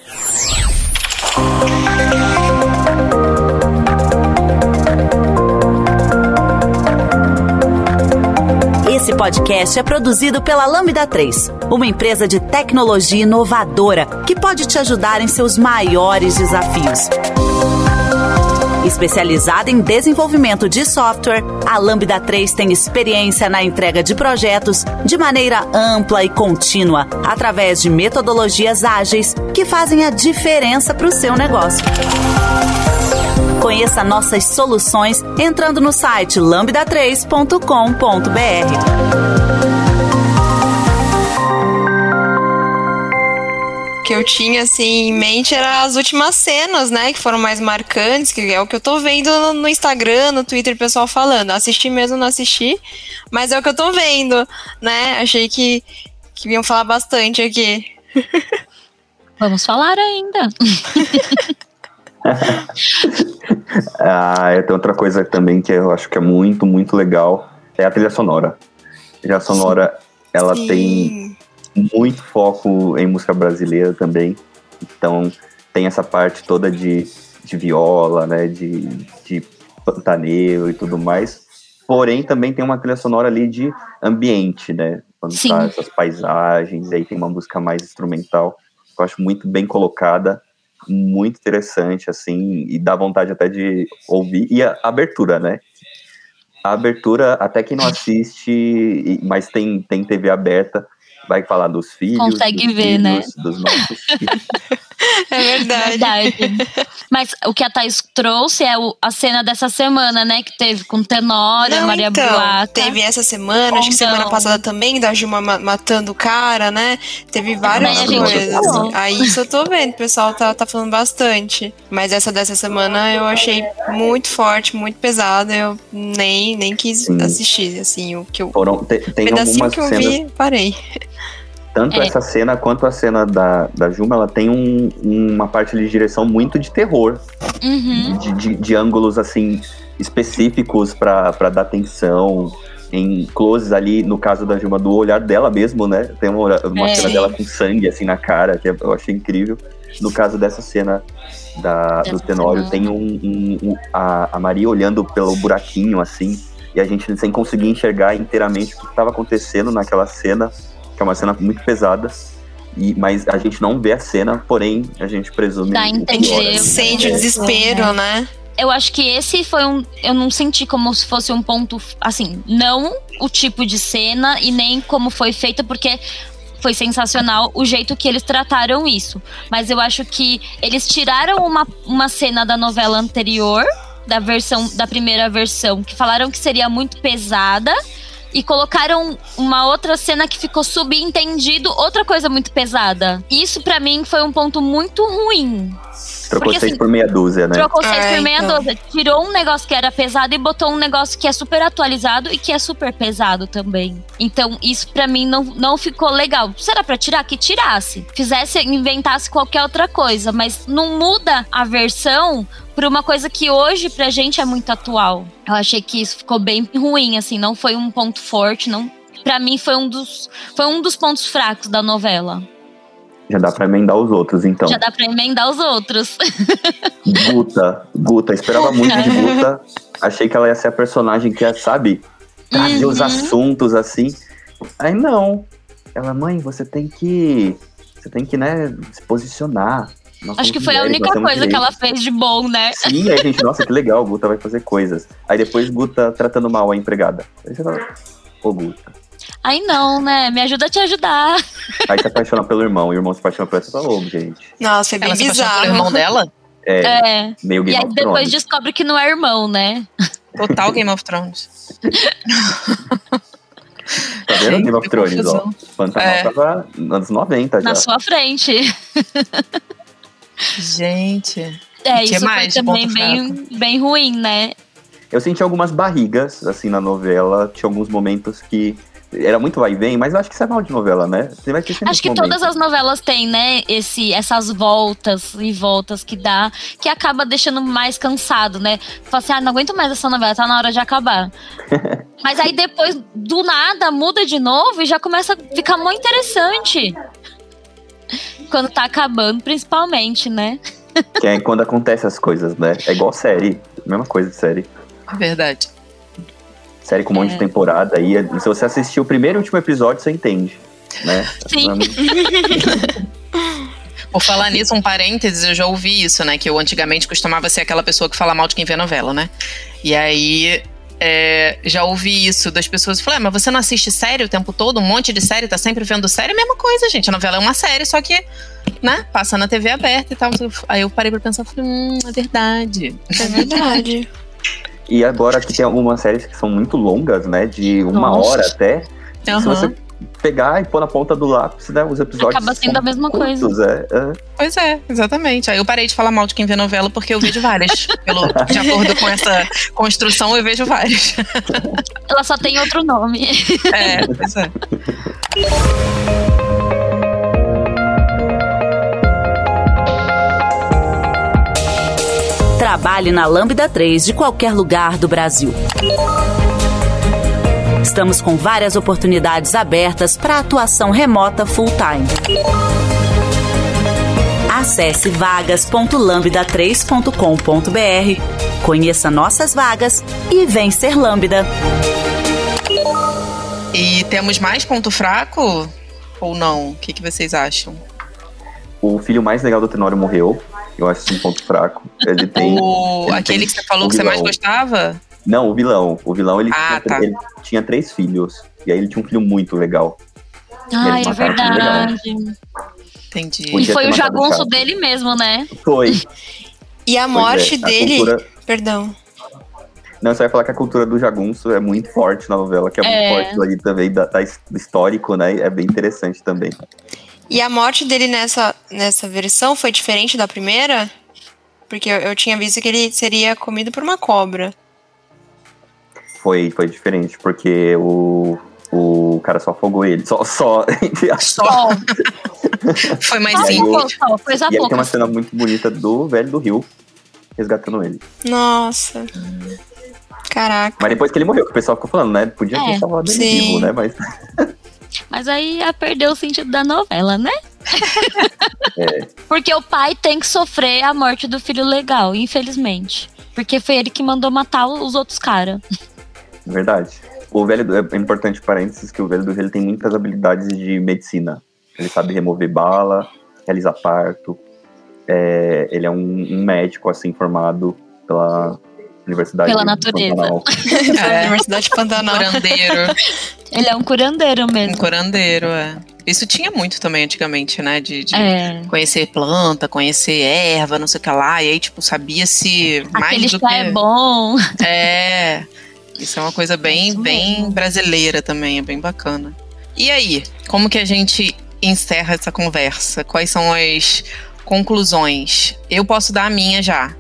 Esse podcast é produzido pela Lambda 3, uma empresa de tecnologia inovadora que pode te ajudar em seus maiores desafios. Especializada em desenvolvimento de software, a Lambda 3 tem experiência na entrega de projetos de maneira ampla e contínua, através de metodologias ágeis que fazem a diferença para o seu negócio. Conheça nossas soluções entrando no site lambda3.com.br. que eu tinha, assim, em mente era as últimas cenas, né? Que foram mais marcantes, que é o que eu tô vendo no, no Instagram, no Twitter, o pessoal falando. Assisti mesmo, não assisti, mas é o que eu tô vendo, né? Achei que, que iam falar bastante aqui. Vamos falar ainda. Ah, tem outra coisa também que eu acho que é muito, muito legal. É a trilha sonora. A trilha sonora, ela Sim. tem muito foco em música brasileira também. Então, tem essa parte toda de, de viola, né? De, de pantaneiro e tudo mais. Porém, também tem uma trilha sonora ali de ambiente, né? Quando Sim. tá essas paisagens, aí tem uma música mais instrumental. que Eu acho muito bem colocada, muito interessante, assim, e dá vontade até de ouvir. E a abertura, né? A abertura, até quem não assiste, mas tem, tem TV aberta, vai falar dos filhos. Consegue dos ver, né? filhos, Dos nossos filhos. É verdade. Verdade. Mas o que a Thaís trouxe é o- a cena dessa semana, né? Que teve com Tenória, Não, Maria então. Teve essa semana, acho que Então. semana passada também, da Gilma ma- matando o cara, né? Teve várias Também coisas. Aí isso eu tô vendo, o pessoal tá, tá falando bastante. Mas essa dessa semana eu achei muito forte, muito pesada. Eu nem, nem quis Sim. assistir, assim, o que eu. Foram, te- tem pedacinho que eu cenas vi, parei. Tanto É. essa cena quanto a cena da, da Juma, ela tem um- uma parte de direção muito de terror, Uhum. de, de- de ângulos assim específicos pra dar atenção, em closes ali, no caso da Juma, do olhar dela mesmo, né? Tem uma, uma É. cena dela com sangue assim na cara, que eu achei incrível. No caso dessa cena da, do Tenório, tem um, um- um- a, a Maria olhando pelo buraquinho assim, e a gente sem conseguir enxergar inteiramente o que estava acontecendo naquela cena, que é uma cena muito pesada. E, mas a gente não vê a cena, porém a gente presume. Dá o entender. Sente o desespero, né? Eu acho que esse foi um. Eu não senti como se fosse um ponto. Assim, não o tipo de cena e nem como foi feita, porque foi sensacional o jeito que eles trataram isso. Mas eu acho que eles tiraram uma, uma cena da novela anterior, da versão, da primeira versão, que falaram que seria muito pesada. E colocaram uma outra cena que ficou subentendido, outra coisa muito pesada. Isso pra mim foi um ponto muito ruim. Trocou porque, seis assim, por meia dúzia, né? Trocou seis Ah, por meia então. dúzia. Tirou um negócio que era pesado e botou um negócio que é super atualizado e que é super pesado também. Então, isso pra mim não, não ficou legal. Se era pra tirar, que tirasse. Fizesse, inventasse qualquer outra coisa. Mas não muda a versão pra uma coisa que hoje pra gente é muito atual. Eu achei que isso ficou bem ruim, assim. Não foi um ponto forte, não. Pra mim foi um dos, foi um dos pontos fracos da novela. Já dá pra emendar os outros, então. Já dá pra emendar os outros. Guta, Guta, esperava muito de Guta. Achei que ela ia ser a personagem que ia, sabe, trazer os Uhum. assuntos assim. Aí não. Ela, mãe, você tem que. Você tem que, né, se posicionar. Nós Acho que foi a mulheres, única nós temos coisa que ela fez de bom, né? Sim, aí a gente, nossa, que legal, Guta vai fazer coisas. Aí depois Guta tratando mal a empregada. Aí você fala, ô Guta. Aí não, né? Me ajuda a te ajudar. Aí se apaixona pelo irmão, e o irmão se apaixona por fala, ô, gente. Nossa, foi bem Ela se bizarro. irmão dela? É, É. meio E Game aí of depois Thrones. descobre que não é irmão, né? Total Game of Thrones. Tá vendo Gente, Game of Thrones, ó? Pantanal É. tava nos anos 90 já. Na sua frente. Gente. É, que isso mais foi também bem, bem ruim, né? Eu senti algumas barrigas, assim, na novela. Tinha alguns momentos que era muito vai e vem, mas eu acho que isso é mal de novela, né? Você vai ter sempre Acho que esse todas momento. as novelas têm, né, esse, essas voltas e voltas que dá, que acaba deixando mais cansado, né? Fala assim, ah, não aguento mais essa novela, tá na hora de acabar. Mas aí depois, do nada, muda de novo e já começa a ficar muito interessante. Quando tá acabando, principalmente, né? Que é quando acontece as coisas, né? É igual série. Mesma coisa de série. Verdade. Série com um monte de É. temporada aí. Se você assistir o primeiro e último episódio, você entende. Né? Sim. Por falar nisso, um parênteses, eu já ouvi isso, né? Que eu antigamente costumava ser aquela pessoa que fala mal de quem vê novela, né? E aí. é, já ouvi isso das pessoas. Falei, ah, mas você não assiste série o tempo todo? Um monte de série, tá sempre vendo série? É a mesma coisa, gente. A novela é uma série, só que, né, passa na TV aberta e tal. Aí eu parei pra pensar, falei, hum, é verdade. É verdade. E agora que tem algumas séries que são muito longas, né? De uma Nossa. hora até. Se Aham. você pegar e pôr na ponta do lápis, né? Os episódios. Acaba sendo são a mesma curtos, coisa. É, é. Pois é, exatamente. Aí eu parei de falar mal de quem vê novela porque eu vejo várias. Pelo, de acordo com essa construção, eu vejo várias. Ela só tem outro nome. É, pois é. Trabalhe na Lambda 3 de qualquer lugar do Brasil. Estamos com várias oportunidades abertas para atuação remota full-time. Acesse vagas.lambda3.com.br, conheça nossas vagas e vem ser Lambda. E temos mais ponto fraco? Ou não? O que, que vocês acham? O filho mais legal do Tenório morreu. Eu acho isso um ponto fraco. Ele tem. o, ele aquele tem que você falou que você mais vilão. gostava? Não, o vilão. O vilão ele, Ah, tinha, tá. ele tinha três filhos. E aí ele tinha um filho muito legal. Eles é verdade. Entendi. E Podia foi ter o jagunço dele mesmo, né? Foi. E a Pois morte é, a dele. cultura- Perdão. Não, você vai falar que a cultura do jagunço é muito forte na novela, que é, É. muito forte aí também, da, da histórico, né? É bem interessante também. E a morte dele nessa, nessa versão foi diferente da primeira? Porque eu, eu tinha visto que ele seria comido por uma cobra. Foi, foi diferente, porque o, o cara só afogou ele. Só, só, entre aspas. Só. Foi mais simples. coisa E aí tem uma cena muito bonita do velho do Rio resgatando ele. Nossa. Caraca. Mas depois que ele morreu, que o pessoal ficou falando, né? Podia ter É, salvado ele vivo, né? Mas Mas aí ia perder o sentido da novela, né? É. Porque o pai tem que sofrer a morte do filho legal, infelizmente. Porque foi ele que mandou matar os outros caras. Verdade. O velho do, é importante parênteses que o velho do ele tem muitas habilidades de medicina. Ele sabe remover bala, realizar parto. É, ele é um, um médico assim formado pela Universidade Pela natureza. Pantanal. É. Universidade Pantanal. Curandeiro. Ele é um curandeiro Um mesmo. curandeiro, é. Isso tinha muito também antigamente, né? De, de É. conhecer planta, conhecer erva, não sei o que lá. E aí, tipo, sabia se mais Aquele do chá que. é bom. É. Isso é uma coisa bem, bem brasileira também, é bem bacana. E aí, como que a gente encerra essa conversa? Quais são as conclusões? Eu posso dar a minha já.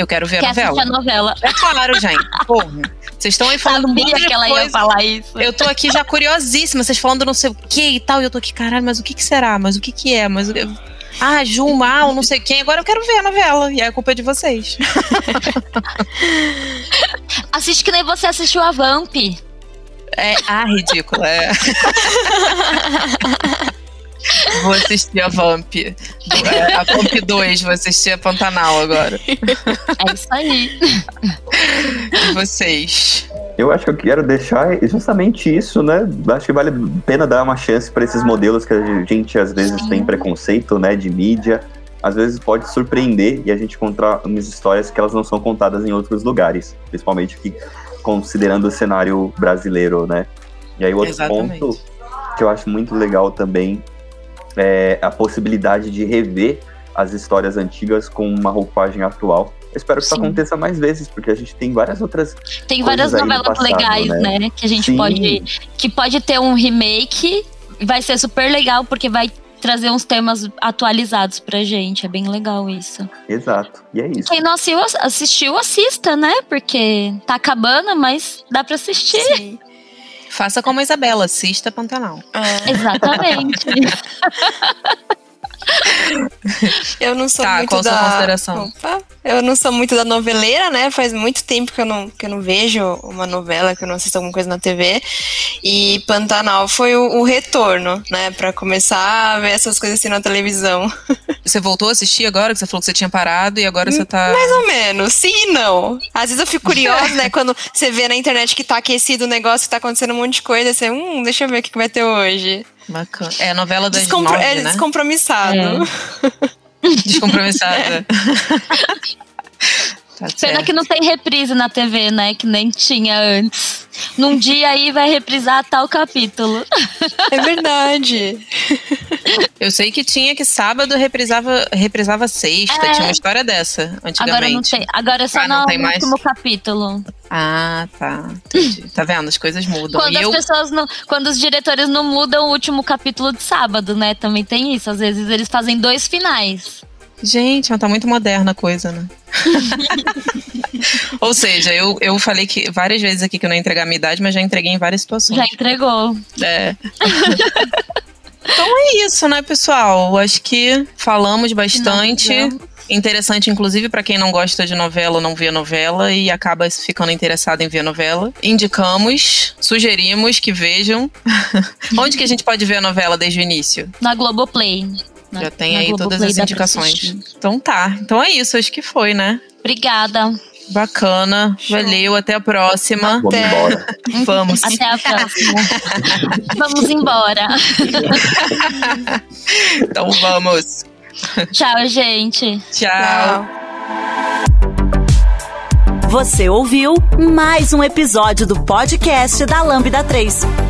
Eu quero ver a Quer novela. assistir a novela. É claro, gente. Porra. Vocês estão aí falando um monte Sabia de que ela ia coisa. falar isso. Eu tô aqui já curiosíssima, vocês falando não sei o que e tal, e eu tô aqui, caralho, mas o que que será? Mas o que que é? Mas Ah, Juma, ah, o não sei quem, agora eu quero ver a novela, e a culpa é de vocês. Assiste que nem você assistiu a Vamp. É, ah, ridículo, é. Vou assistir a Vamp. É, a Vamp 2, vou assistir a Pantanal agora. É isso aí. E vocês? Eu acho que eu quero deixar justamente isso, né? Acho que vale a pena dar uma chance para esses modelos que a gente às vezes Sim. tem preconceito, né, de mídia. Às vezes pode surpreender e a gente encontrar umas histórias que elas não são contadas em outros lugares, principalmente aqui, considerando o cenário brasileiro, né? E aí outro Exatamente. ponto que eu acho muito legal também é a possibilidade de rever as histórias antigas com uma roupagem atual. Eu espero que isso Sim. aconteça mais vezes, porque a gente tem várias outras Tem várias novelas passado, legais, né? né? Que a gente Sim. pode. Que pode ter um remake. Vai ser super legal, porque vai trazer uns temas atualizados pra gente. É bem legal isso. Exato. E é isso. Quem não assistiu, assistiu assista, né? Porque tá acabando, mas dá pra assistir. Sim. Faça como a Isabela, assista Pantanal. É. Exatamente. Eu não sou tá, muito qual da. Sua consideração? Opa. Eu não sou muito da noveleira, né? Faz muito tempo que eu não, que eu não vejo uma novela, que eu não assisto alguma coisa na TV. E Pantanal foi o, o retorno, né? Pra começar a ver essas coisas assim na televisão. Você voltou a assistir agora? Que você falou que você tinha parado e agora você tá. Mais ou menos, sim e não. Às vezes eu fico curiosa, né? Quando você vê na internet que tá aquecido o negócio, que tá acontecendo um monte de coisa, você, hum, deixa eu ver o que vai ter hoje. Bacana. É a novela das Descompro nove, é né? descompromissado. É. Descompromissada. Tá Pena que não tem reprise na TV, né? Que nem tinha antes. Num dia aí vai reprisar tal capítulo. É verdade. Eu sei que tinha que sábado reprisava, reprisava sexta. É. Tinha uma história dessa antigamente. Agora não tem. Agora é só ah, no último mais? capítulo. Ah, tá. Entendi. Tá vendo? As coisas mudam. Quando e as eu... pessoas não. Quando os diretores não mudam o último capítulo de sábado, né? Também tem isso. Às vezes eles fazem dois finais. Gente, tá muito moderna a coisa, né? Ou seja, eu, eu falei que várias vezes aqui que eu não ia entregar a minha idade, mas já entreguei em várias situações. Já entregou. É. então é isso, né, pessoal? Acho que falamos bastante. Interessante, inclusive, para quem não gosta de novela ou não vê novela e acaba ficando interessado em ver novela. Indicamos, sugerimos que vejam. Onde que a gente pode ver a novela desde o início? Na Globoplay. Na, Já tem aí todas as indicações. Então tá. Então é isso, acho que foi, né? Obrigada. Bacana, Show. valeu, até a próxima. Vamos embora. Vamos. Até a próxima. vamos embora. então vamos. Tchau, gente. Tchau. Tchau. Você ouviu mais um episódio do podcast da Lambda 3.